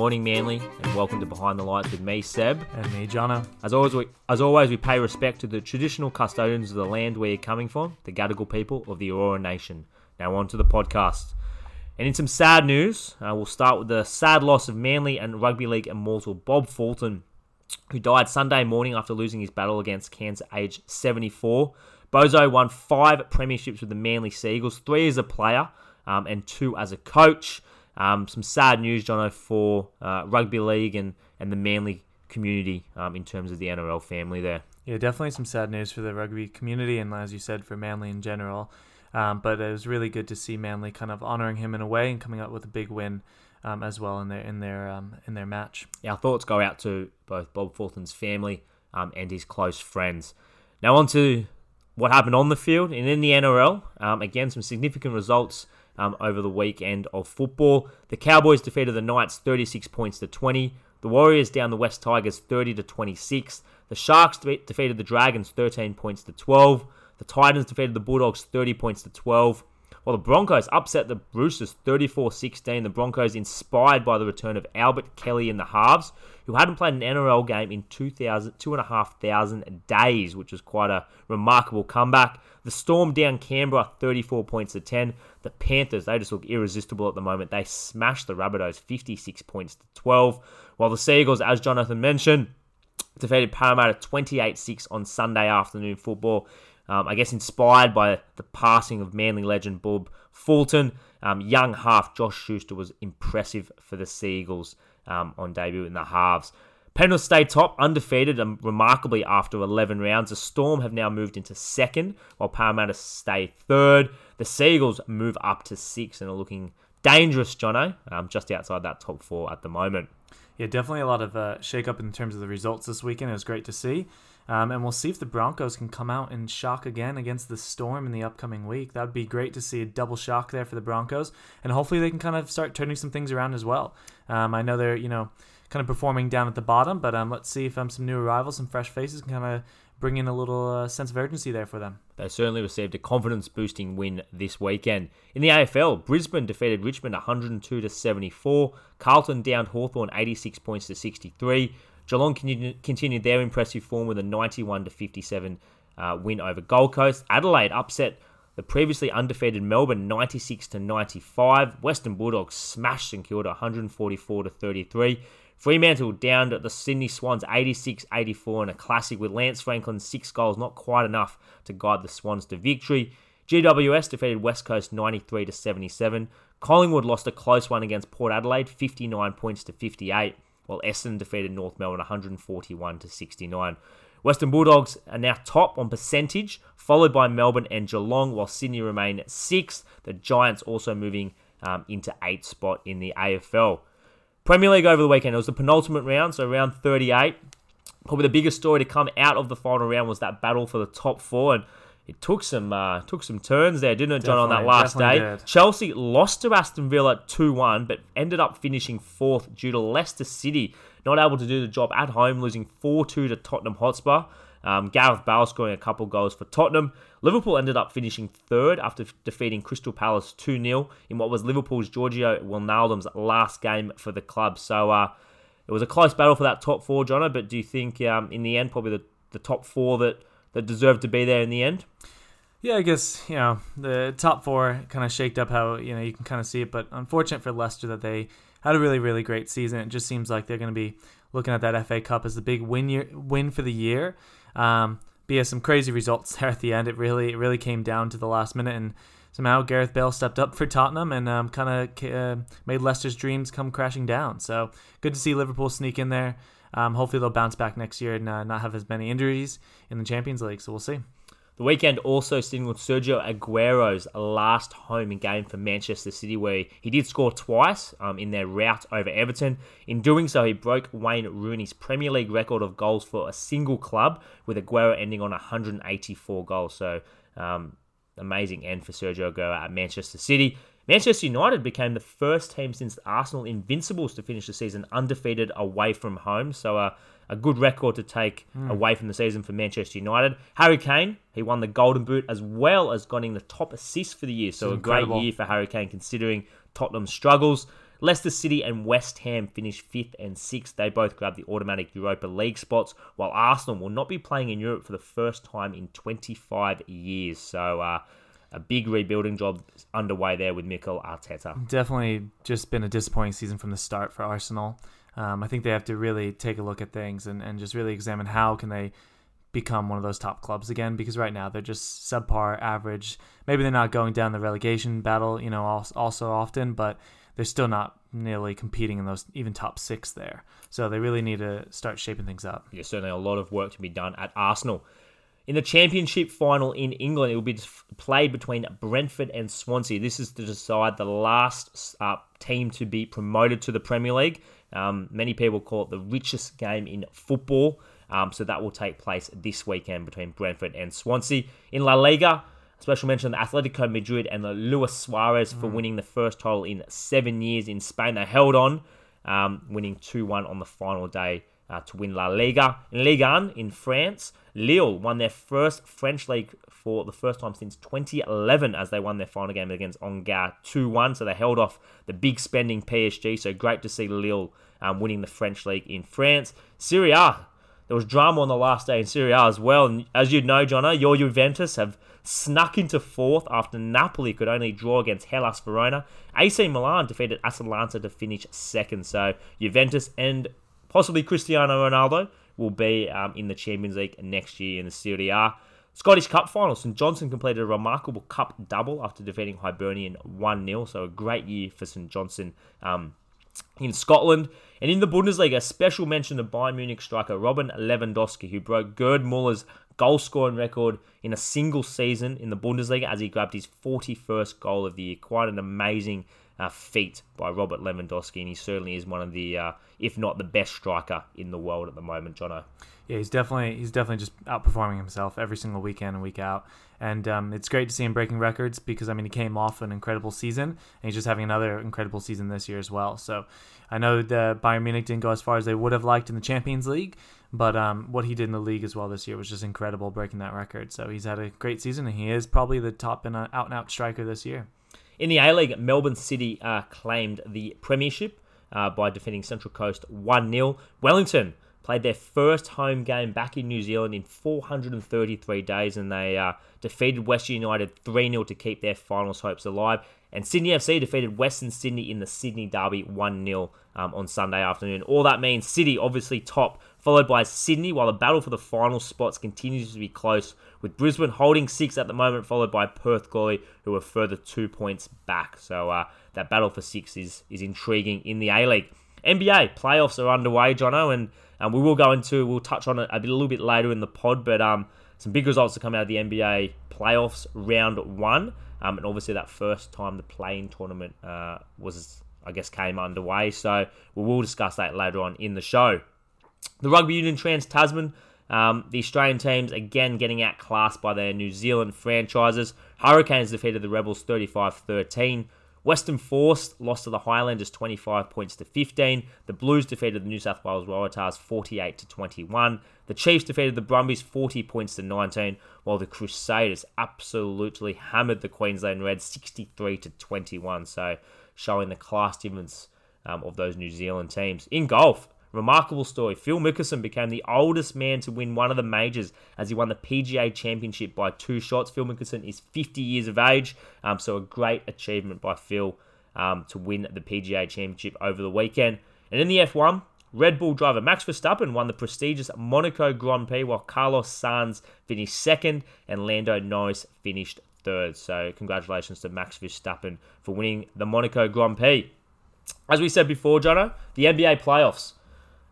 morning, Manly, and welcome to Behind the Lights with me, Seb. And me, Jono. As always, we, as always, we pay respect to the traditional custodians of the land where you're coming from, the Gadigal people of the Eora Nation. Now on to the podcast. And in some sad news, uh, we'll start with the sad loss of Manly and Rugby League immortal Bob Fulton, who died Sunday morning after losing his battle against cancer aged 74. Bozo won five premierships with the Manly Seagulls, three as a player um, and two as a coach. Um, some sad news, Jono, for uh, rugby league and, and the Manly community um, in terms of the NRL family there. Yeah, definitely some sad news for the rugby community and, as you said, for Manly in general. Um, but it was really good to see Manly kind of honoring him in a way and coming up with a big win um, as well in their in their um, in their match. Our thoughts go out to both Bob Fulton's family um, and his close friends. Now on to what happened on the field and in the NRL. Um, again, some significant results um, over the weekend of football. The Cowboys defeated the Knights 36 points to 20. The Warriors down the West Tigers 30 to 26. The Sharks defeated the Dragons 13 points to 12. The Titans defeated the Bulldogs 30 points to 12. While the Broncos upset the Roosters 34 16, the Broncos, inspired by the return of Albert Kelly in the halves, who hadn't played an NRL game in 2,000, 2,500 days, which was quite a remarkable comeback. The Storm down Canberra 34 points to 10. The Panthers, they just look irresistible at the moment. They smashed the Rabbitohs 56 points to 12. While the Seagulls, as Jonathan mentioned, defeated Parramatta 28 6 on Sunday afternoon football. Um, I guess inspired by the passing of Manly legend Bob Fulton. Um, young half Josh Schuster was impressive for the Seagulls um, on debut in the halves. Penrith stay top, undefeated, and remarkably after 11 rounds. The Storm have now moved into second, while Parramatta stay third. The Seagulls move up to six and are looking dangerous, Jono, um, just outside that top four at the moment. Yeah, definitely a lot of uh, shake up in terms of the results this weekend. It was great to see. Um, and we'll see if the Broncos can come out and shock again against the Storm in the upcoming week. That would be great to see a double shock there for the Broncos, and hopefully they can kind of start turning some things around as well. Um, I know they're you know kind of performing down at the bottom, but um, let's see if um, some new arrivals, some fresh faces can kind of bring in a little uh, sense of urgency there for them. They certainly received a confidence boosting win this weekend. In the AFL, Brisbane defeated Richmond 102 to 74. Carlton downed Hawthorn 86 points to 63. Geelong continued their impressive form with a 91 to 57 uh, win over Gold Coast. Adelaide upset the previously undefeated Melbourne 96 to 95. Western Bulldogs smashed St Kilda 144 to 33. Fremantle downed at the Sydney Swans 86 84 in a classic with Lance Franklin's six goals, not quite enough to guide the Swans to victory. GWS defeated West Coast 93 to 77. Collingwood lost a close one against Port Adelaide 59 points to 58 while Essendon defeated North Melbourne 141 to 69. Western Bulldogs are now top on percentage, followed by Melbourne and Geelong, while Sydney remain sixth. The Giants also moving um, into eighth spot in the AFL. Premier League over the weekend, it was the penultimate round, so round 38. Probably the biggest story to come out of the final round was that battle for the top four, and it took some uh, took some turns there, didn't it, John, definitely, on that last day? Did. Chelsea lost to Aston Villa 2 1, but ended up finishing fourth due to Leicester City not able to do the job at home, losing 4 2 to Tottenham Hotspur. Um, Gareth Bale scoring a couple goals for Tottenham. Liverpool ended up finishing third after defeating Crystal Palace 2 0 in what was Liverpool's Georginio Wijnaldum's last game for the club. So uh, it was a close battle for that top four, Jono, but do you think um, in the end, probably the, the top four that that deserved to be there in the end? Yeah, I guess you know the top four kind of shaked up how you know you can kind of see it, but unfortunate for Leicester that they had a really really great season. It just seems like they're going to be looking at that FA Cup as the big win year, win for the year. Um, but yeah, some crazy results there at the end. It really it really came down to the last minute, and somehow Gareth Bale stepped up for Tottenham and um, kind of uh, made Leicester's dreams come crashing down. So good to see Liverpool sneak in there. Um, hopefully they'll bounce back next year and uh, not have as many injuries in the Champions League. So we'll see. The weekend also signalled Sergio Aguero's last home game for Manchester City, where he did score twice um, in their rout over Everton. In doing so, he broke Wayne Rooney's Premier League record of goals for a single club, with Aguero ending on 184 goals. So, um, amazing end for Sergio Aguero at Manchester City. Manchester United became the first team since Arsenal Invincibles to finish the season undefeated away from home. So uh, a good record to take mm. away from the season for Manchester United. Harry Kane, he won the Golden Boot as well as getting the top assist for the year. So a great year for Harry Kane considering Tottenham's struggles. Leicester City and West Ham finished fifth and sixth. They both grabbed the automatic Europa League spots, while Arsenal will not be playing in Europe for the first time in 25 years. So, uh, a big rebuilding job underway there with Mikel Arteta. Definitely just been a disappointing season from the start for Arsenal. Um, I think they have to really take a look at things and, and just really examine how can they become one of those top clubs again because right now they're just subpar average maybe they're not going down the relegation battle you know also often but they're still not nearly competing in those even top six there so they really need to start shaping things up yeah certainly a lot of work to be done at arsenal in the championship final in England, it will be played between Brentford and Swansea. This is to decide the last uh, team to be promoted to the Premier League. Um, many people call it the richest game in football. Um, so that will take place this weekend between Brentford and Swansea. In La Liga, special mention to Atletico Madrid and the Luis Suarez for mm. winning the first title in seven years in Spain. They held on, um, winning 2 1 on the final day uh, to win La Liga. In Ligue 1 in France, Lille won their first French league for the first time since 2011 as they won their final game against Angers 2 1. So they held off the big spending PSG. So great to see Lille um, winning the French league in France. Serie A there was drama on the last day in Serie A as well. And as you know, Jono, your Juventus have snuck into fourth after Napoli could only draw against Hellas Verona. AC Milan defeated Atalanta to finish second. So Juventus and possibly Cristiano Ronaldo will be um, in the Champions League next year in the Serie A. Scottish Cup final. St Johnstone completed a remarkable cup double after defeating Hibernian 1 0. So a great year for St Johnstone um, in Scotland. And in the Bundesliga, a special mention to Bayern Munich striker Robert Lewandowski, who broke Gerd Muller's goal scoring record in a single season in the Bundesliga as he grabbed his 41st goal of the year. Quite an amazing uh, feat by Robert Lewandowski, and he certainly is one of the, uh, if not the best striker in the world at the moment, Jono. Yeah, he's definitely he's definitely just outperforming himself every single weekend and week out. And um, it's great to see him breaking records because I mean he came off an incredible season and he's just having another incredible season this year as well. So I know the Bayern Munich didn't go as far as they would have liked in the Champions League, but um, what he did in the league as well this year was just incredible, breaking that record. So he's had a great season and he is probably the top and out and out striker this year. In the A League, Melbourne City uh, claimed the premiership uh, by defeating Central Coast 1 0. Wellington played their first home game back in New Zealand in 433 days, and they uh, defeated Western United 3 0 to keep their finals hopes alive. And Sydney FC defeated Western Sydney in the Sydney Derby 1 0 um, on Sunday afternoon. All that means City obviously top, followed by Sydney, while the battle for the final spots continues to be close, with Brisbane holding six at the moment, followed by Perth Glory, who are further two points back. So uh, that battle for six is, is intriguing in the A League. NBA playoffs are underway, Jono, and um, we will go into, we'll touch on it a, bit, a little bit later in the pod, but um, some big results to come out of the NBA playoffs round one. Um, and obviously, that first time the play-in tournament uh, was, I guess, came underway. So we will discuss that later on in the show. The Rugby Union Trans Tasman, um, the Australian teams again getting outclassed by their New Zealand franchises. Hurricanes defeated the Rebels 35 13. Western Force lost to the Highlanders 25 points to 15. The Blues defeated the New South Wales Waratahs 48 to 21. The Chiefs defeated the Brumbies 40 points to 19, while the Crusaders absolutely hammered the Queensland Reds 63 to 21. So showing the class difference um, of those New Zealand teams. In golf, Remarkable story. Phil Mickelson became the oldest man to win one of the majors as he won the PGA Championship by two shots. Phil Mickelson is 50 years of age, um, so a great achievement by Phil um, to win the PGA Championship over the weekend. And in the F1, Red Bull driver Max Verstappen won the prestigious Monaco Grand Prix while Carlos Sainz finished second and Lando Norris finished third. So, congratulations to Max Verstappen for winning the Monaco Grand Prix. As we said before, Jono, the NBA playoffs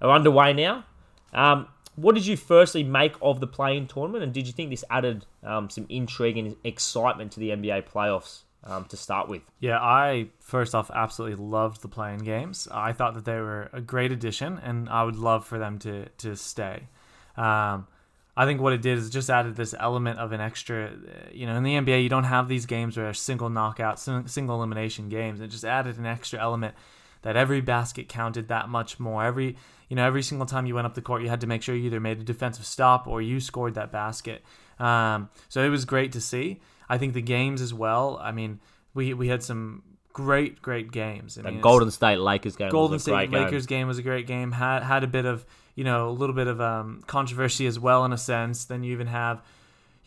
are underway now. Um, what did you firstly make of the play-in tournament, and did you think this added um, some intrigue and excitement to the NBA playoffs um, to start with? Yeah, I first off absolutely loved the play-in games. I thought that they were a great addition, and I would love for them to to stay. Um, I think what it did is just added this element of an extra. You know, in the NBA, you don't have these games where single knockout, single elimination games. It just added an extra element that every basket counted that much more. Every you know, every single time you went up the court, you had to make sure you either made a defensive stop or you scored that basket. Um, so it was great to see. I think the games as well. I mean, we we had some great, great games. I The mean, Golden State Lakers game Golden was a State great game. Lakers game was a great game. Had had a bit of you know a little bit of um, controversy as well in a sense. Then you even have,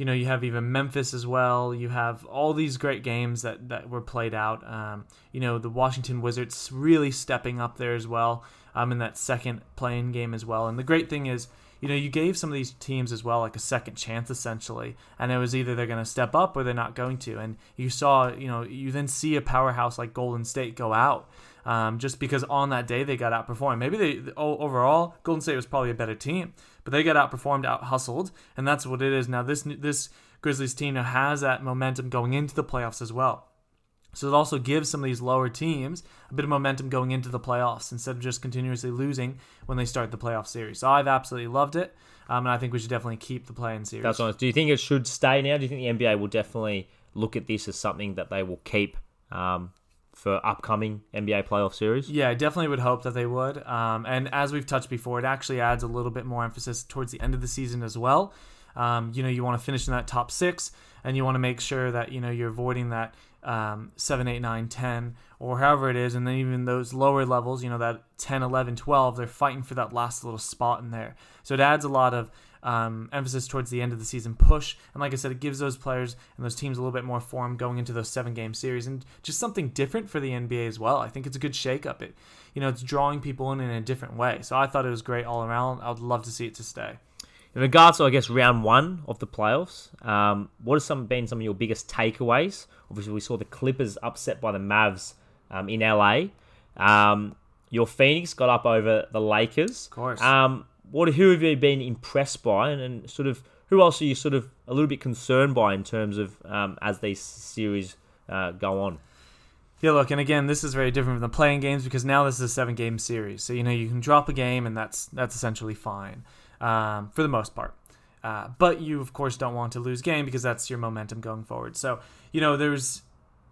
you know, you have even Memphis as well. You have all these great games that that were played out. Um, you know, the Washington Wizards really stepping up there as well. Um, in that second play-in game as well. And the great thing is. You know, you gave some of these teams as well like a second chance essentially, and it was either they're going to step up or they're not going to. And you saw, you know, you then see a powerhouse like Golden State go out um, just because on that day they got outperformed. Maybe they overall Golden State was probably a better team, but they got outperformed, out hustled, and that's what it is now. This this Grizzlies team has that momentum going into the playoffs as well. So it also gives some of these lower teams a bit of momentum going into the playoffs instead of just continuously losing when they start the playoff series. So I've absolutely loved it, um, and I think we should definitely keep the play-in series. That's honest. Do you think it should stay now? Do you think the NBA will definitely look at this as something that they will keep um, for upcoming NBA playoff series? Yeah, I definitely would hope that they would. Um, and as we've touched before, it actually adds a little bit more emphasis towards the end of the season as well. Um, you know, you want to finish in that top six, and you want to make sure that you know you're avoiding that um, 7, 8, 9, 10, or however it is. And then even those lower levels, you know, that 10, 11, 12, they're fighting for that last little spot in there. So it adds a lot of um, emphasis towards the end of the season push. And like I said, it gives those players and those teams a little bit more form going into those seven game series and just something different for the NBA as well. I think it's a good shakeup. It, you know, it's drawing people in in a different way. So I thought it was great all around. I would love to see it to stay. In regards to, I guess, round one of the playoffs, um, what have some been some of your biggest takeaways? Obviously, we saw the Clippers upset by the Mavs um, in LA. Um, your Phoenix got up over the Lakers. Of course. Um, what who have you been impressed by, and, and sort of who else are you sort of a little bit concerned by in terms of um, as these series uh, go on? Yeah, look, and again, this is very different from the play-in games because now this is a seven game series. So you know you can drop a game, and that's that's essentially fine um, for the most part. Uh, but you of course don't want to lose game because that's your momentum going forward. So you know there's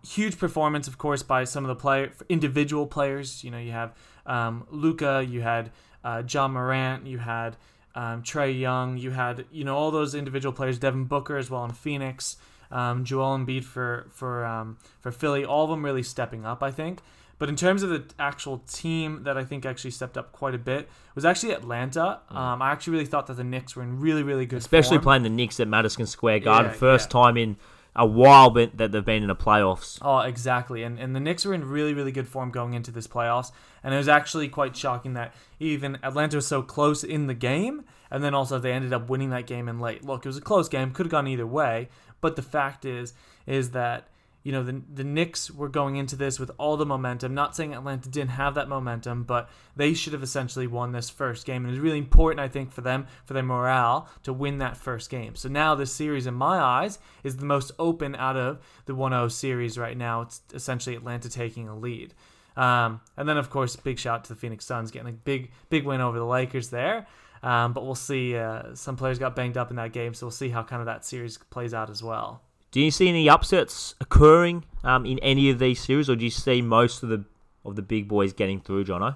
huge performance, of course, by some of the player individual players. You know you have um, Luka, you had uh, Ja Morant, you had um, Trae Young, you had you know all those individual players, Devin Booker as well in Phoenix um, Joel Embiid for for um, for Philly. All of them really stepping up, I think. But in terms of the actual team that I think actually stepped up quite a bit was actually Atlanta. Um, I actually really thought that the Knicks were in really really good Especially form. playing the Knicks at Madison Square Garden, Yeah, first yeah. time in a while bit that they've been in the playoffs. Oh, exactly. And and the Knicks were in really, really good form going into this playoffs. And it was actually quite shocking that even Atlanta was so close in the game, and then also they ended up winning that game in late. Look, it was a close game, could have gone either way. But the fact is, is that you know the the Knicks were going into this with all the momentum. Not saying Atlanta didn't have that momentum, but they should have essentially won this first game. And it's really important, I think, for them for their morale to win that first game. So now this series, in my eyes, is the most open out of the 1-0 series right now. It's essentially Atlanta taking a lead. Um, and then, of course, big shout to the Phoenix Suns getting a big, big win over the Lakers there. Um, but we'll see. Uh, some players got banged up in that game, so we'll see how kind of that series plays out as well. Do you see any upsets occurring um, in any of these series, or do you see most of the of the big boys getting through, Jono?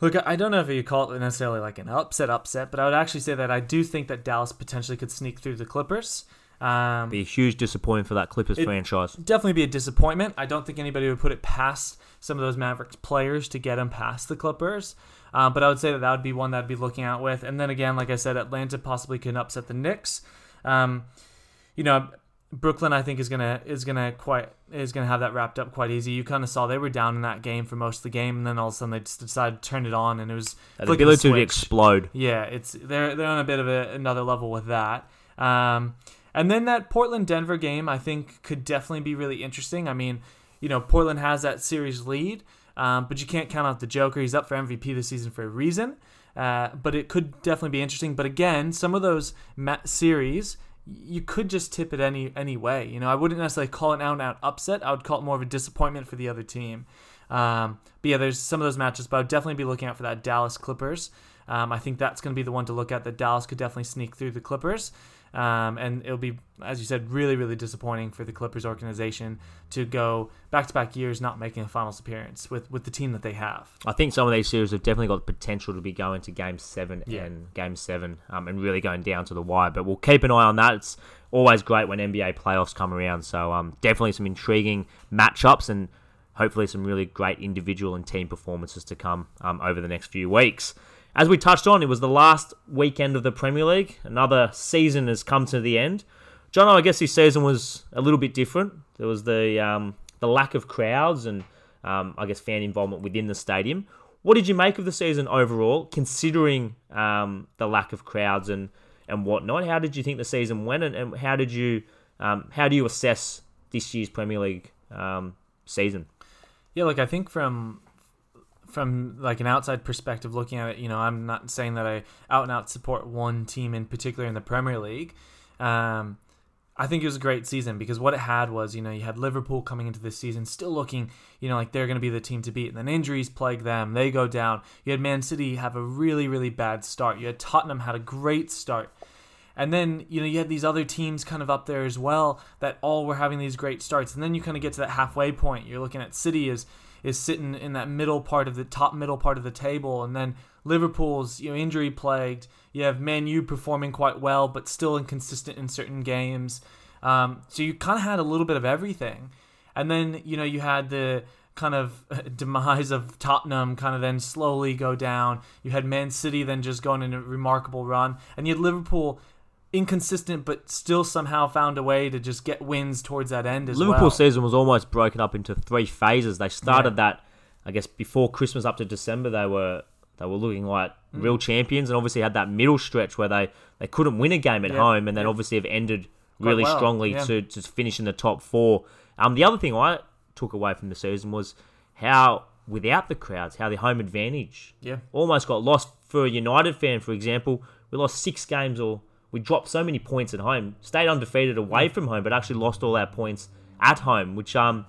Look, I don't know if you call it necessarily like an upset, upset, but I would actually say that I do think that Dallas potentially could sneak through the Clippers. Um, Be a huge disappointment for that Clippers franchise. definitely be a disappointment. I don't think anybody would put it past some of those Mavericks players to get them past the Clippers. Uh, but I would say that that would be one that I'd be looking out with. And then again, like I said, Atlanta possibly can upset the Knicks. Um, you know, Brooklyn I think is gonna is gonna quite is gonna have that wrapped up quite easy. You kind of saw they were down in that game for most of the game, and then all of a sudden they just decided to turn it on, and it was The ability to explode. Yeah, it's they're they're on a bit of a, another level with that. Um, and then that Portland Denver game, I think, could definitely be really interesting. I mean, you know, Portland has that series lead, um, but you can't count out the Joker. He's up for MVP this season for a reason. Uh, but it could definitely be interesting. But again, some of those ma- series. You could just tip it any any way. You know, I wouldn't necessarily call it an out and out upset. I would call it more of a disappointment for the other team. Um, but yeah, there's some of those matches, but I'd definitely be looking out for that Dallas Clippers. Um, I think that's going to be the one to look at. That Dallas could definitely sneak through the Clippers, um, and it'll be, as you said, really, really disappointing for the Clippers organization to go back-to-back years not making a finals appearance with with the team that they have. I think some of these series have definitely got the potential to be going to Game Seven Yeah. and Game Seven, um, and really going down to the wire. But we'll keep an eye on that. It's always great when NBA playoffs come around. So um, definitely some intriguing matchups, and hopefully some really great individual and team performances to come um, over the next few weeks. As we touched on, it was the last weekend of the Premier League. Another season has come to the end. John, I guess this season was a little bit different. There was the um, the lack of crowds and um, I guess fan involvement within the stadium. What did you make of the season overall, considering um, the lack of crowds and, and whatnot? How did you think the season went, and, and how did you um, how do you assess this year's Premier League um, season? Yeah, like I think from from like an outside perspective looking at it, you know, I'm not saying that I out and out support one team in particular in the Premier League. Um, I think it was a great season because what it had was, you know, you had Liverpool coming into this season still looking, you know, like they're going to be the team to beat. And then injuries plague them. They go down. You had Man City have a really, really bad start. You had Tottenham had a great start. And then, you know, you had these other teams kind of up there as well that all were having these great starts. And then you kind of get to that halfway point. You're looking at City as is sitting in that middle part of the top middle part of the table, and then Liverpool's you know injury plagued. You have Man U performing quite well, but still inconsistent in certain games. Um, so you kind of had a little bit of everything, and then you know you had the kind of demise of Tottenham kind of then slowly go down. You had Man City then just going in a remarkable run, and you had Liverpool inconsistent, but still somehow found a way to just get wins towards that end as Liverpool well. season was almost broken up into three phases. They started yeah. that, I guess, before Christmas up to December. They were they were looking like mm. real champions, and obviously had that middle stretch where they, they couldn't win a game at yeah. home, and then yeah. obviously have ended really well. strongly to, to finish in the top four. Um, the other thing I took away from the season was how without the crowds, how the home advantage yeah. almost got lost. For a United fan, for example, we lost six games or we dropped so many points at home, stayed undefeated away from home, but actually lost all our points at home, which um,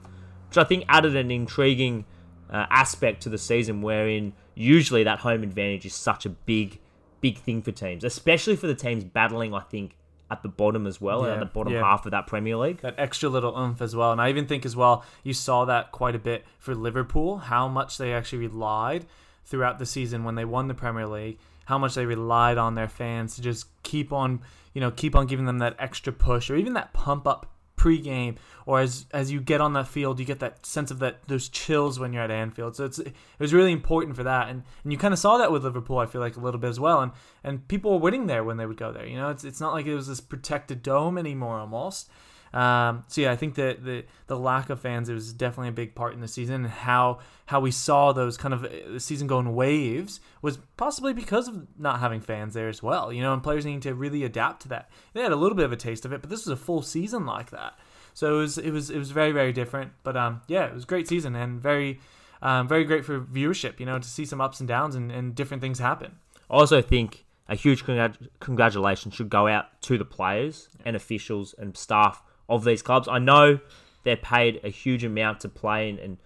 which I think added an intriguing uh, aspect to the season, wherein usually that home advantage is such a big, big thing for teams, especially for the teams battling. I think at the bottom as well, yeah, at the bottom yeah. half of that Premier League. That extra little oomph as well. And I even think as well, you saw that quite a bit for Liverpool, how much they actually relied throughout the season when they won the Premier League how much they relied on their fans to just keep on, you know, keep on giving them that extra push or even that pump up pre-game or as as you get on that field you get that sense of that those chills when you're at Anfield. So it's it was really important for that. And and you kind of saw that with Liverpool I feel like a little bit as well. And and people were winning there when they would go there you know? It's it's not like it was this protected dome anymore almost um, so yeah, I think that the the lack of fans it was definitely a big part in the season. And how how we saw those kind of uh, the season going waves was possibly because of not having fans there as well. You know, and players needing to really adapt to that. They had a little bit of a taste of it, but this was a full season like that. So it was it was it was very very different. But um, yeah, it was a great season and very um, very great for viewership. You know, to see some ups and downs and, and different things happen. I also think a huge congr- congratulations should go out to the players and officials and staff of these clubs. I know they're paid a huge amount to play and, and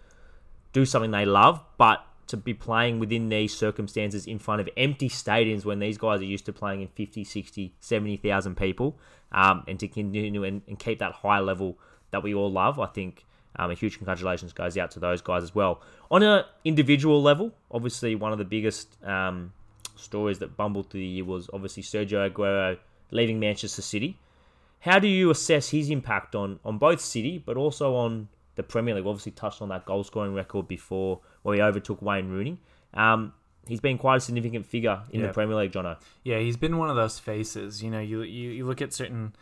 do something they love, but to be playing within these circumstances in front of empty stadiums when these guys are used to playing in 50, 60, 70,000 people um, and to continue and, and, keep that high level that we all love, I think um, a huge congratulations goes out to those guys as well. On an individual level, obviously one of the biggest um, stories that bumbled through the year was obviously Sergio Aguero leaving Manchester City. How do you assess his impact on, on both City, but also on the Premier League? Obviously, touched on that goal scoring record before, where he overtook Wayne Rooney. Um, he's been quite a significant figure in yeah. the Premier League, Jono. Yeah, he's been one of those faces. You know, you you, you look at certain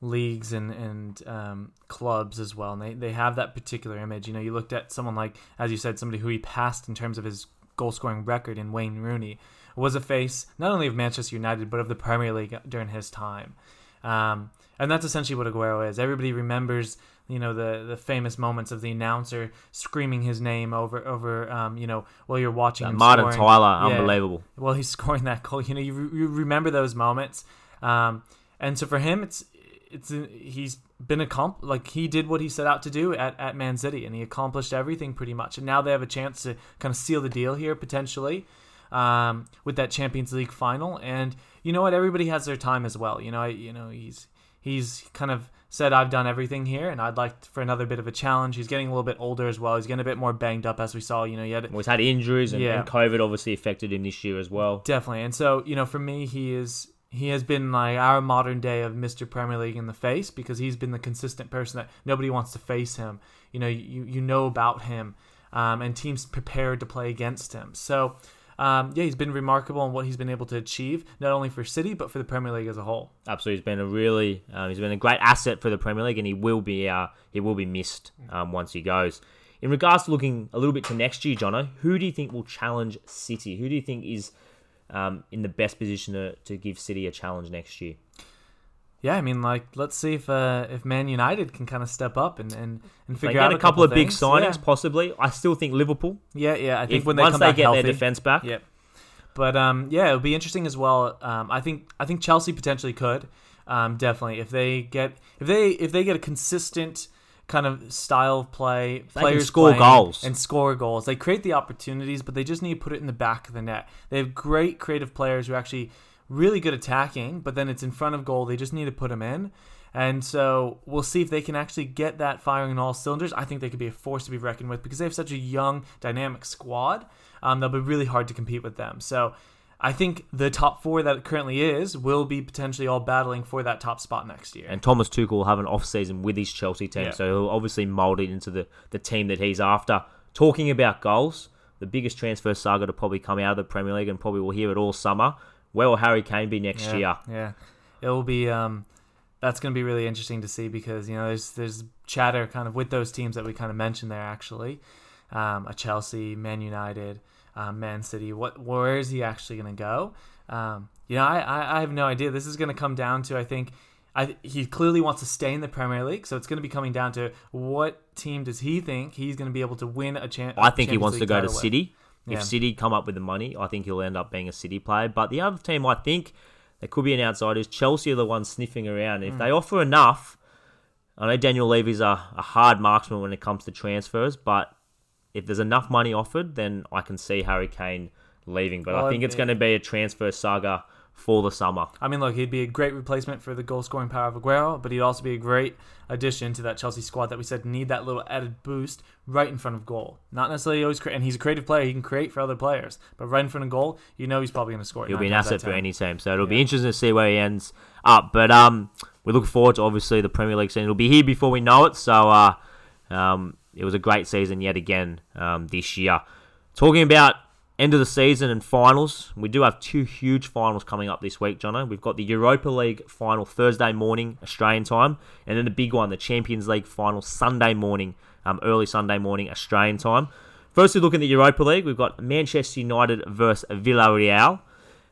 leagues and and um, clubs as well, and they, they have that particular image. You know, you looked at someone like, as you said, somebody who he passed in terms of his goal scoring record in Wayne Rooney was a face not only of Manchester United but of the Premier League during his time. Um, and that's essentially what Aguero is. Everybody remembers, you know, the the famous moments of the announcer screaming his name over over, um, you know, while you're watching him Martin scoring. Tyler, yeah, unbelievable. Well, he's scoring that goal. You know, you, re- you remember those moments, um, and so for him, it's it's he's been a comp like he did what he set out to do at, at Man City, and he accomplished everything pretty much. And now they have a chance to kind of seal the deal here potentially um, with that Champions League final. And you know what? Everybody has their time as well. You know, I, you know he's he's kind of said I've done everything here, and I'd like for another bit of a challenge. He's getting a little bit older as well. He's getting a bit more banged up, as we saw. You know, he had well, he's had injuries, and, yeah. and COVID obviously affected him this year as well. Definitely, and so you know, for me, he is he has been like our modern day of Mr. Premier League in the face because he's been the consistent person that nobody wants to face him. You know, you you know about him, um, and teams prepared to play against him. So. Um, yeah, he's been remarkable in what he's been able to achieve, not only for City but for the Premier League as a whole. Absolutely, he's been a really um, he's been a great asset for the Premier League, and he will be uh, he will be missed um, once he goes. In regards to looking a little bit to next year, Jono, who do you think will challenge City? Who do you think is um, in the best position to, to give City a challenge next year? Yeah, I mean, like, let's see if uh, if Man United can kind of step up and and, and figure out a couple, of big signings, Yeah. possibly. I still think Liverpool. Yeah, yeah. I think If, when they once come they back get healthy, their defense back, Yep. But um, yeah, it'll be interesting as well. Um, I think I think Chelsea potentially could, um, definitely if they get if they if they get a consistent kind of style of play, they players score goals. and score goals. They create the opportunities, but they just need to put it in the back of the net. They have great creative players who actually really good attacking, but then it's in front of goal. They just need to put them in. And so we'll see if they can actually get that firing on all cylinders. I think they could be a force to be reckoned with because they have such a young, dynamic squad. Um, they'll be really hard to compete with them. So I think the top four that it currently is will be potentially all battling for that top spot next year. and Thomas Tuchel will have an off season with his Chelsea team, Yeah. so he'll obviously mould it into the, the team that he's after. Talking about goals, the biggest transfer saga to probably come out of the Premier League, and probably we'll hear it all summer. Where will Harry Kane be next yeah, year? Yeah, it will be. Um, that's going to be really interesting to see because you know there's there's chatter kind of with those teams that we kind of mentioned there actually, um, a Chelsea, Man United, um, Man City. What where is he actually going to go? Um, you know, I, I I have no idea. This is going to come down to I think. I, he clearly wants to stay in the Premier League, so it's going to be coming down to what team does he think he's going to be able to win a chance. I think he wants to go to City. Yeah. If City come up with the money, I think he'll end up being a City player. But the other team, I think, that could be an outsider is Chelsea are the ones sniffing around. If hmm. they offer enough, I know Daniel Levy's a, a hard marksman when it comes to transfers, but if there's enough money offered, then I can see Harry Kane leaving. But I think it's it- going to be a transfer saga for the summer. I mean, look, he'd be a great replacement for the goal scoring power of Aguero, but he'd also be a great addition to that Chelsea squad that we said need that little added boost right in front of goal. Not necessarily always create, and he's a creative player; he can create for other players. But right in front of goal, you know he's probably going to score. He'll be an asset for any team, so it'll be interesting to see where he ends up. But um, we look forward to obviously the Premier League season. It'll be here before we know it. So uh, um, it was a great season yet again um, this year. Talking about end of the season and finals, we do have two huge finals coming up this week, Jono. We've got the Europa League final Thursday morning Australian time, and then the big one, the Champions League final Sunday morning, um, early Sunday morning Australian time. Firstly, looking at the Europa League, we've got Manchester United versus Villarreal.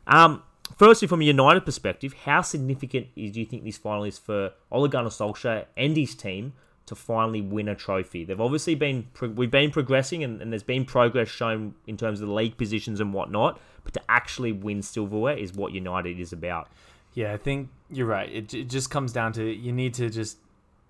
Um, firstly, from a United perspective, how significant is, do you think this final is for Ole Gunnar Solskjaer and his team to finally win a trophy? They've obviously been we've been progressing, and, and there's been progress shown in terms of the league positions and whatnot. But to actually win silverware is what United is about. Yeah, I think you're right. It, it just comes down to you need to just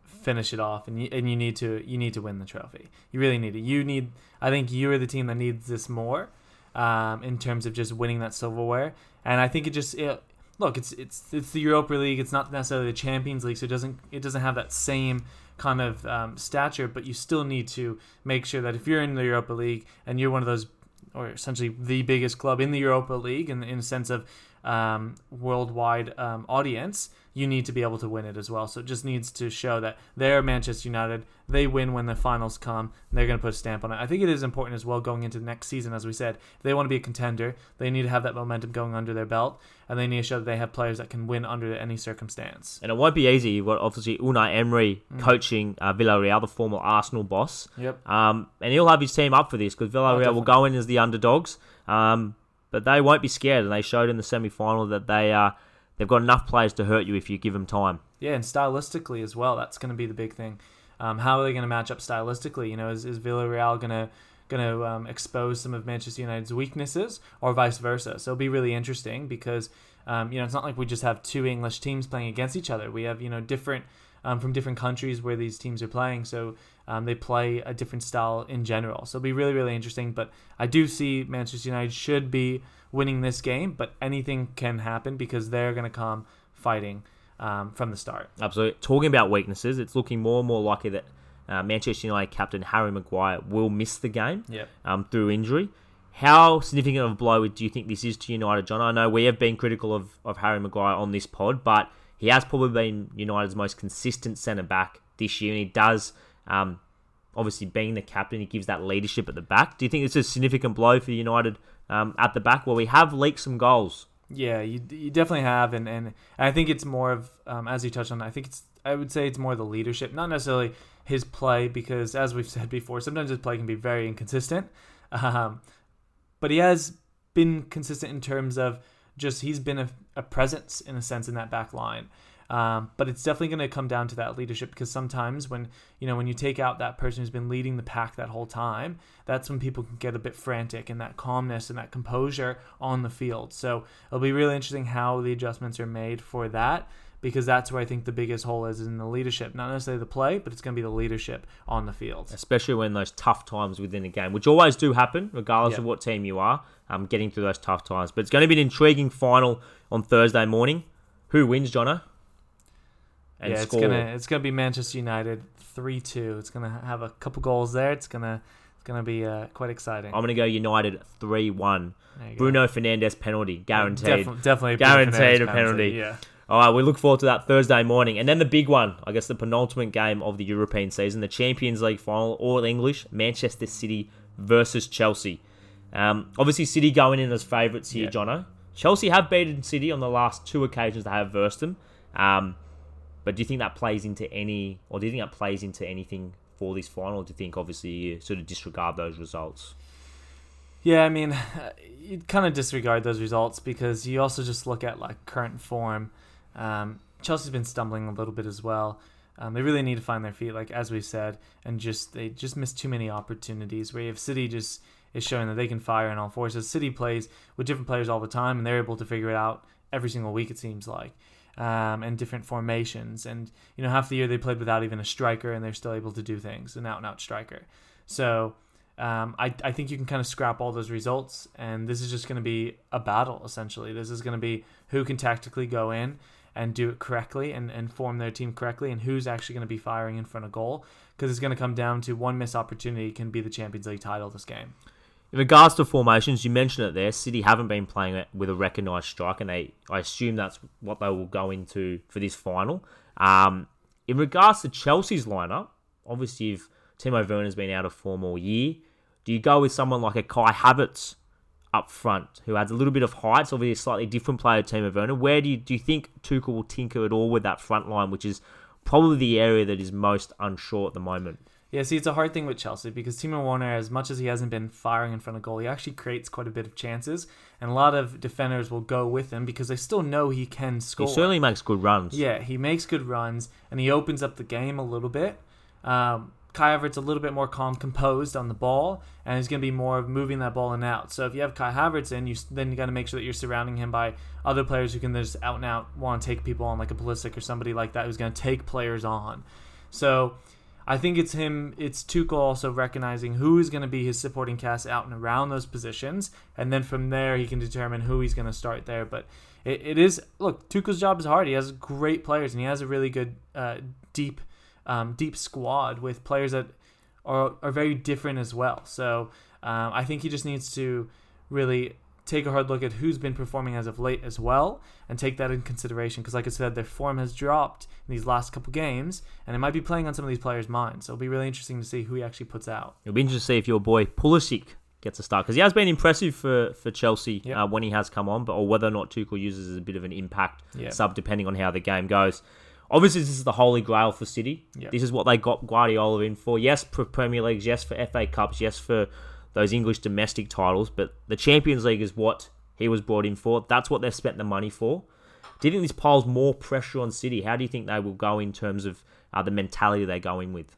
finish it off, and you, and you need to you need to win the trophy. You really need it. You need. I think you are the team that needs this more, um, in terms of just winning that silverware. And I think it just it, look. It's it's it's the Europa League. It's not necessarily the Champions League, so it doesn't it doesn't have that same kind of um, stature. But you still need to make sure that if you're in the Europa League and you're one of those or essentially the biggest club in the Europa League in, in a sense of um, worldwide um, audience, you need to be able to win it as well. So it just needs to show that they're Manchester United. They win when the finals come. And they're going to put a stamp on it. I think it is important as well going into the next season, as we said. If they want to be a contender, they need to have that momentum going under their belt, and they need to show that they have players that can win under any circumstance. And it won't be easy. You've got obviously Unai Emery coaching uh, Villarreal, the former Arsenal boss. Yep. Um, and he'll have his team up for this because Villarreal will go in as the underdogs. Um, but they won't be scared, and they showed in the semi-final that they uh, they've got enough players to hurt you if you give them time. Yeah, and stylistically as well, that's going to be the big thing. Um, how are they going to match up stylistically? You know, is, is Villarreal going to going to um, expose some of Manchester United's weaknesses, or vice versa? So it'll be really interesting because um, you know it's not like we just have two English teams playing against each other. We have you know different um, from different countries where these teams are playing, so um, they play a different style in general. So it'll be really really interesting. But I do see Manchester United should be winning this game, but anything can happen because they're going to come fighting um, from the start. Absolutely. Talking about weaknesses, it's looking more and more likely that uh, Manchester United captain Harry Maguire will miss the game Yep. um, through injury. How significant of a blow do you think this is to United, John? I know we have been critical of, of Harry Maguire on this pod, but he has probably been United's most consistent centre back this year, and he does, um, obviously being the captain, he gives that leadership at the back. Do you think it's a significant blow for United um, at the back? Well, we have leaked some goals. Yeah, you, you definitely have, and, and I think it's more of um, as you touched on. I think it's I would say it's more the leadership, not necessarily his play, because as we've said before, sometimes his play can be very inconsistent. Um, but he has been consistent in terms of just he's been a, a presence in a sense in that back line. Um, but it's definitely going to come down to that leadership because sometimes when you know when you take out that person who's been leading the pack that whole time, that's when people can get a bit frantic and that calmness and that composure on the field. So it'll be really interesting how the adjustments are made for that because that's where I think the biggest hole is in the leadership. Not necessarily the play, but it's going to be the leadership on the field. Especially when those tough times within a game, which always do happen, regardless of what team you are, um, getting through those tough times. But it's going to be an intriguing final on Thursday morning. Who wins, Jono? And yeah, it's score. gonna it's gonna be Manchester United three two. It's gonna have a couple goals there. It's gonna it's gonna be uh, quite exciting. I'm gonna go United three one. Bruno go. Fernandes penalty guaranteed. Def- definitely guaranteed a penalty. penalty. Yeah. All right, we look forward to that Thursday morning. And then the big one, I guess the penultimate game of the European season, the Champions League final, all English, Manchester City versus Chelsea. Um, obviously, City going in as favourites here, yeah. Jono. Chelsea have beaten City on the last two occasions they have versed them. Um, but do you think that plays into any, or do you think that plays into anything for this final? Or do you think, obviously, you sort of disregard those results? Yeah, I mean, you kind of disregard those results because you also just look at like current form. Um, Chelsea's been stumbling a little bit as well. Um, they really need to find their feet, like as we said, and just they just miss too many opportunities. Where you have City just is showing that they can fire in all forces. City plays with different players all the time, and they're able to figure it out every single week. It seems like, um, and different formations. And you know, half the year they played without even a striker, and they're still able to do things, an out and out striker. So. Um, I, I think you can kind of scrap all those results, and this is just going to be a battle essentially. This is going to be who can tactically go in and do it correctly and, and form their team correctly and who's actually going to be firing in front of goal because it's going to come down to one missed opportunity can be the Champions League title this game. In regards to formations, you mentioned it there. City haven't been playing it with a recognised strike, and they I assume that's what they will go into for this final. Um, in regards to Chelsea's lineup, obviously if Timo Werner's been out of form all year, do you go with someone like a Kai Havertz up front who adds a little bit of height. It's obviously a slightly different player to Timo Werner. Where do you, do you think Tuchel will tinker at all with that front line, which is probably the area that is most unsure at the moment? Yeah, see, it's a hard thing with Chelsea because Timo Werner, as much as he hasn't been firing in front of goal, he actually creates quite a bit of chances, and a lot of defenders will go with him because they still know he can score. He certainly makes good runs. Yeah, he makes good runs, and he opens up the game a little bit. Um, Kai Havertz a little bit more calm, composed on the ball, and he's going to be more of moving that ball and out. So if you have Kai Havertz in, you then you got to make sure that you're surrounding him by other players who can just out and out want to take people on, like a Pulisic or somebody like that who's going to take players on. So I think it's him. It's Tuchel also recognizing who is going to be his supporting cast out and around those positions, and then from there he can determine who he's going to start there. But it, it is look Tuchel's job is hard. He has great players and he has a really good uh, deep um, deep squad with players that are, are very different as well. So um, I think he just needs to really take a hard look at who's been performing as of late as well and take that in consideration because like i said their form has dropped in these last couple games and it might be playing on some of these players minds so it'll be really interesting to see who he actually puts out it'll be interesting to see if your boy Pulisic gets a start because he has been impressive for, for Chelsea yep. uh, when he has come on but or whether or not Tuchel uses as a bit of an impact yep. sub depending on how the game goes Obviously, this is the holy grail for City. Yep. This is what they got Guardiola in for. Yes, for Premier Leagues. Yes, for FA Cups. Yes, for those English domestic titles. But the Champions League is what he was brought in for. That's what they've spent the money for. Do you think this piles more pressure on City? How do you think they will go in terms of uh, the mentality they're going with?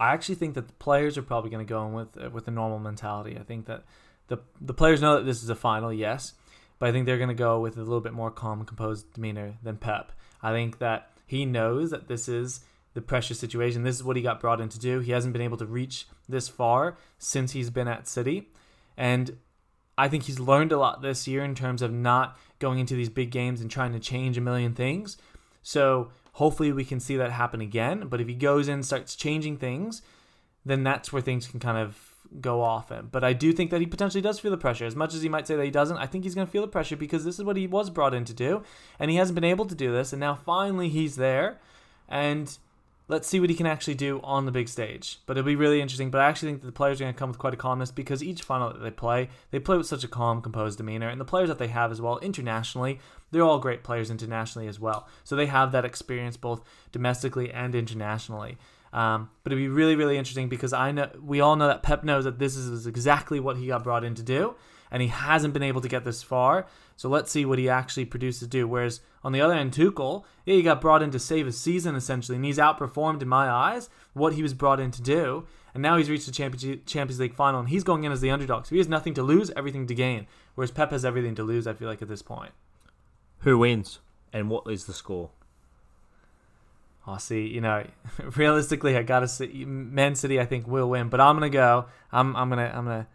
I actually think that the players are probably going to go in with uh, with a normal mentality. I think that the the players know that this is a final, yes, but I think they're going to go with a little bit more calm, composed demeanor than Pep. I think that he knows that this is the precious situation. This is what he got brought in to do. He hasn't been able to reach this far since he's been at City. And I think he's learned a lot this year in terms of not going into these big games and trying to change a million things. So hopefully we can see that happen again. But if he goes in starts changing things, then that's where things can kind of go off him. But I do think that he potentially does feel the pressure. As much as he might say that he doesn't, I think he's going to feel the pressure because this is what he was brought in to do. And he hasn't been able to do this. And now finally he's there. And let's see what he can actually do on the big stage. But it'll be really interesting. But I actually think that the players are going to come with quite a calmness because each final that they play, they play with such a calm, composed demeanor. And the players that they have as well internationally, they're all great players internationally as well. So they have that experience both domestically and internationally. Um, but it'd be really, really interesting because I know we all know that Pep knows that this is exactly what he got brought in to do, and he hasn't been able to get this far. So let's see what he actually produces do. Whereas on the other end, Tuchel, yeah, he got brought in to save a season essentially, and he's outperformed in my eyes what he was brought in to do. And now he's reached the Champions League final, and he's going in as the underdog. So he has nothing to lose, everything to gain. Whereas Pep has everything to lose. I feel like at this point. Who wins, and what is the score? Oh, see. You know, realistically, I gotta say, Man City. I think will win, but I'm gonna go. I'm I'm gonna I'm gonna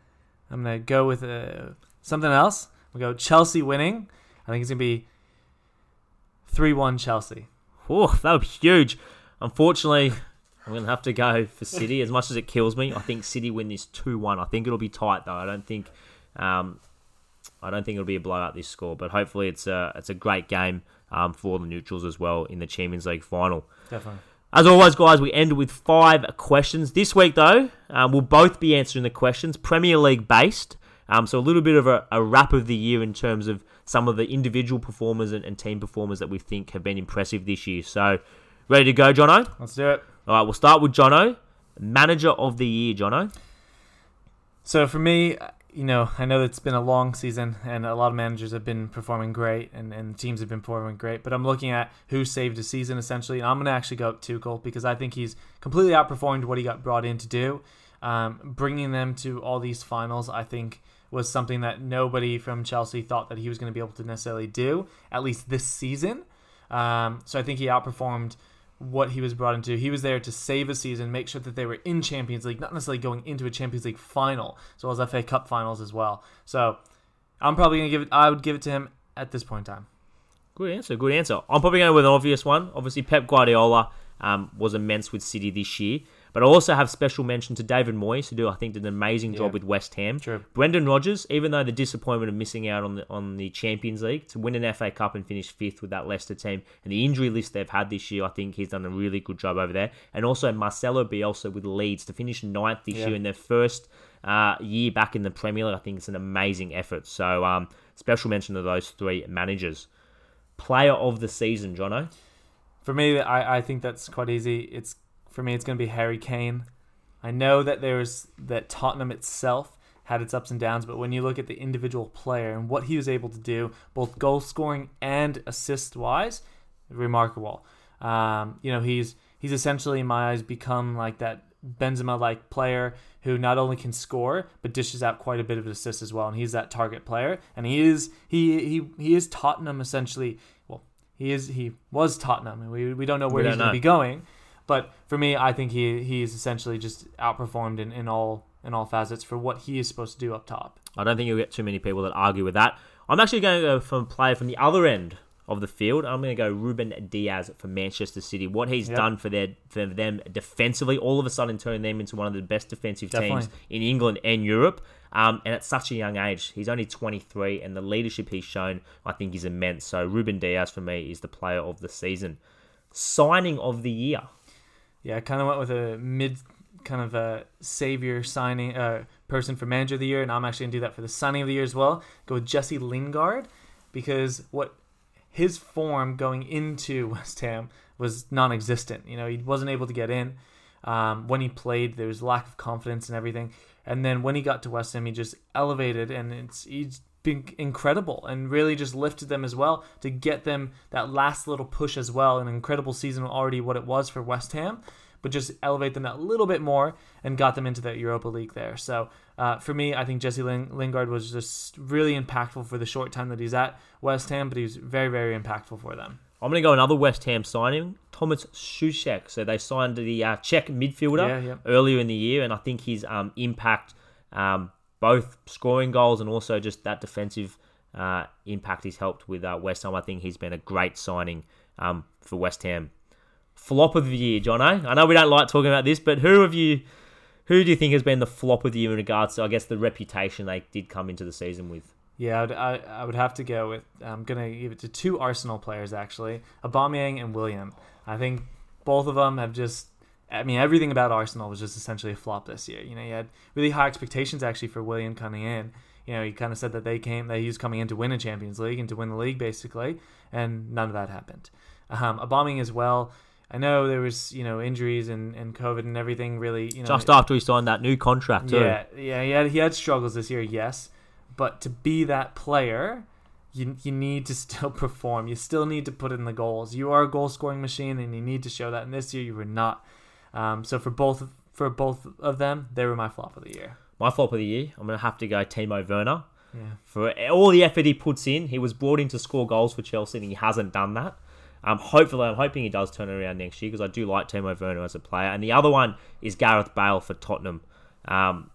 I'm gonna go with uh, something else. We go Chelsea winning. I think it's gonna be three one Chelsea. Oh, that would be huge. Unfortunately, I'm gonna have to go for City. As much as it kills me, I think City win this two one. I think it'll be tight though. I don't think. Um, I don't think it'll be a blowout this score, but hopefully it's a it's a great game um, for the neutrals as well in the Champions League final. Definitely. As always, guys, we end with five questions. This week, though, um, we'll both be answering the questions Premier League based. Um, so a little bit of a, a, wrap of the year in terms of some of the individual performers and, and, team performers that we think have been impressive this year. So, ready to go, Jonno? Let's do it. All right, we'll start with Jonno. Manager of the year, Jonno. So for me, you know, I know it's been a long season and a lot of managers have been performing great and, and teams have been performing great, but I'm looking at who saved a season essentially, and I'm going to actually go up Tuchel because I think he's completely outperformed what he got brought in to do. Um, bringing them to all these finals, I think, was something that nobody from Chelsea thought that he was going to be able to necessarily do, at least this season. Um, so I think he outperformed what he was brought into. He was there to save a season, make sure that they were in Champions League, not necessarily going into a Champions League final, as well as FA Cup finals as well. So I'm probably gonna give it. I would give it to him at this point in time. Good answer. Good answer. I'm probably going with an obvious one. Obviously, Pep Guardiola um, was immense with City this year. But I also have special mention to David Moyes, who do I think did an amazing job with West Ham. True. Brendan Rodgers, even though the disappointment of missing out on the on the Champions League to win an FA Cup and finish fifth with that Leicester team, and the injury list they've had this year, I think he's done a really good job over there. And also Marcelo Bielsa with Leeds to finish ninth this yeah. year in their first uh, year back in the Premier League. I think it's an amazing effort. So um, special mention to those three managers. Player of the season, Jonno. For me, I, I think that's quite easy. It's for me, it's going to be Harry Kane. I know that there's that Tottenham itself had its ups and downs, but when you look at the individual player and what he was able to do, both goal scoring and assist wise, remarkable. Um, you know, he's he's essentially in my eyes become like that Benzema like player who not only can score but dishes out quite a bit of assists as well, and he's that target player. And he is he he he is Tottenham essentially. Well, he is he was Tottenham, and we we don't know where he's going to be going. But for me, I think he he's essentially just outperformed in, in all in all facets for what he is supposed to do up top. I don't think you'll get too many people that argue with that. I'm actually going to go from player from the other end of the field. I'm going to go Ruben Dias for Manchester City. What he's yep. done for their for them defensively, all of a sudden turning them into one of the best defensive Definitely. teams in England and Europe. Um, and at such a young age, he's only 23, and the leadership he's shown, I think, is immense. So Ruben Dias for me is the player of the season. Signing of the year yeah, I kind of went with a mid kind of a savior signing uh, person for manager of the year, and I'm actually gonna do that for the signing of the year as well. Go with Jesse Lingard because what his form going into West Ham was non-existent. You know, he wasn't able to get in. Um, when he played, there was lack of confidence and everything. And then when he got to West Ham, he just elevated, and it's he's been incredible and really just lifted them as well to get them that last little push as well. An incredible season already, what it was for West Ham, but just elevate them that little bit more and got them into that Europa League there. So uh, for me, I think Jesse Lingard was just really impactful for the short time that he's at West Ham, but he was very, very impactful for them. I'm going to go another West Ham signing, Thomas Soucek. So they signed the uh, Czech midfielder yeah, yeah. earlier in the year, and I think his um, impact um, both scoring goals and also just that defensive uh, impact he's helped with uh, West Ham. I think he's been a great signing um, for West Ham. Flop of the year, John. I know we don't like talking about this, but who have you Who do you think has been the flop of the year in regards to, I guess, the reputation they did come into the season with? Yeah, I'd, I, I would have to go with. I'm gonna give it to two Arsenal players actually, Aubameyang and Willian. I think both of them have just. I mean, everything about Arsenal was just essentially a flop this year. You know, you had really high expectations actually for Willian coming in. You know, he kind of said that they came that he was coming in to win a Champions League and to win the league basically, and none of that happened. Um, bombing as well. I know there was you know injuries and, and COVID and everything really you know Just after he signed that new contract, too. yeah yeah he had he had struggles this year yes but to be that player you you need to still perform you still need to put in the goals you are a goal scoring machine and you need to show that and this year you were not um, so for both for both of them they were my flop of the year My flop of the year, I'm going to have to go Timo Werner. yeah For all the effort he puts in, he was brought in to score goals for Chelsea and he hasn't done that. Um, hopefully, I'm hoping he does turn around next year because I do like Timo Werner as a player. And the other one is Gareth Bale for Tottenham. Um,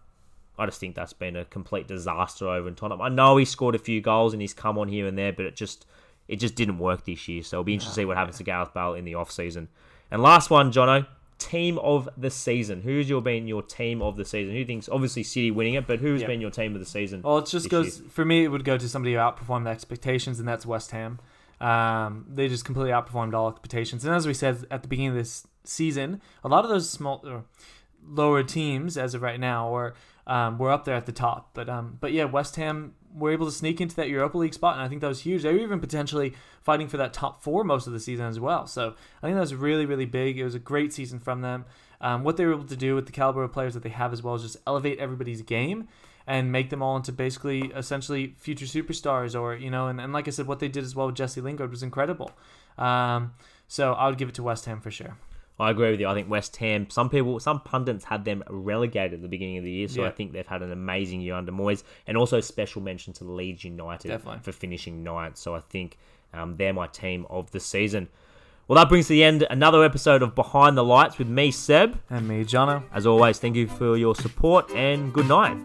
I just think that's been a complete disaster over in Tottenham. I know he scored a few goals and he's come on here and there, but it just it just didn't work this year. So it'll be interesting to see what happens to Gareth Bale in the off season. And last one, Jonno, team of the season. Who's your been your team of the season? Who thinks obviously City winning it, but who's Yeah. been your team of the season? Well, it just goes for me. It would go to somebody who outperformed the expectations, and that's West Ham. Um, they just completely outperformed all expectations. And as we said at the beginning of this season, a lot of those small, or lower teams, as of right now, were um, were up there at the top. But um, but yeah, West Ham were able to sneak into that Europa League spot, and I think that was huge. They were even potentially fighting for that top four most of the season as well. So I think that was really really big. It was a great season from them. Um, what they were able to do with the caliber of players that they have as well is just elevate everybody's game and make them all into basically essentially future superstars or you know and, and like i said what they did as well with jesse lingard was incredible um, so i would give it to west ham for sure I agree with you. I think West Ham. Some people, some pundits had them relegated at the beginning of the year, so Yeah. I think they've had an amazing year under Moyes, and also special mention to Leeds United Definitely. for finishing ninth. So I think um, they're my team of the season. Well, that brings to the end another episode of Behind the Lights with me, Seb. and me jonno As always, thank you for your support and good night.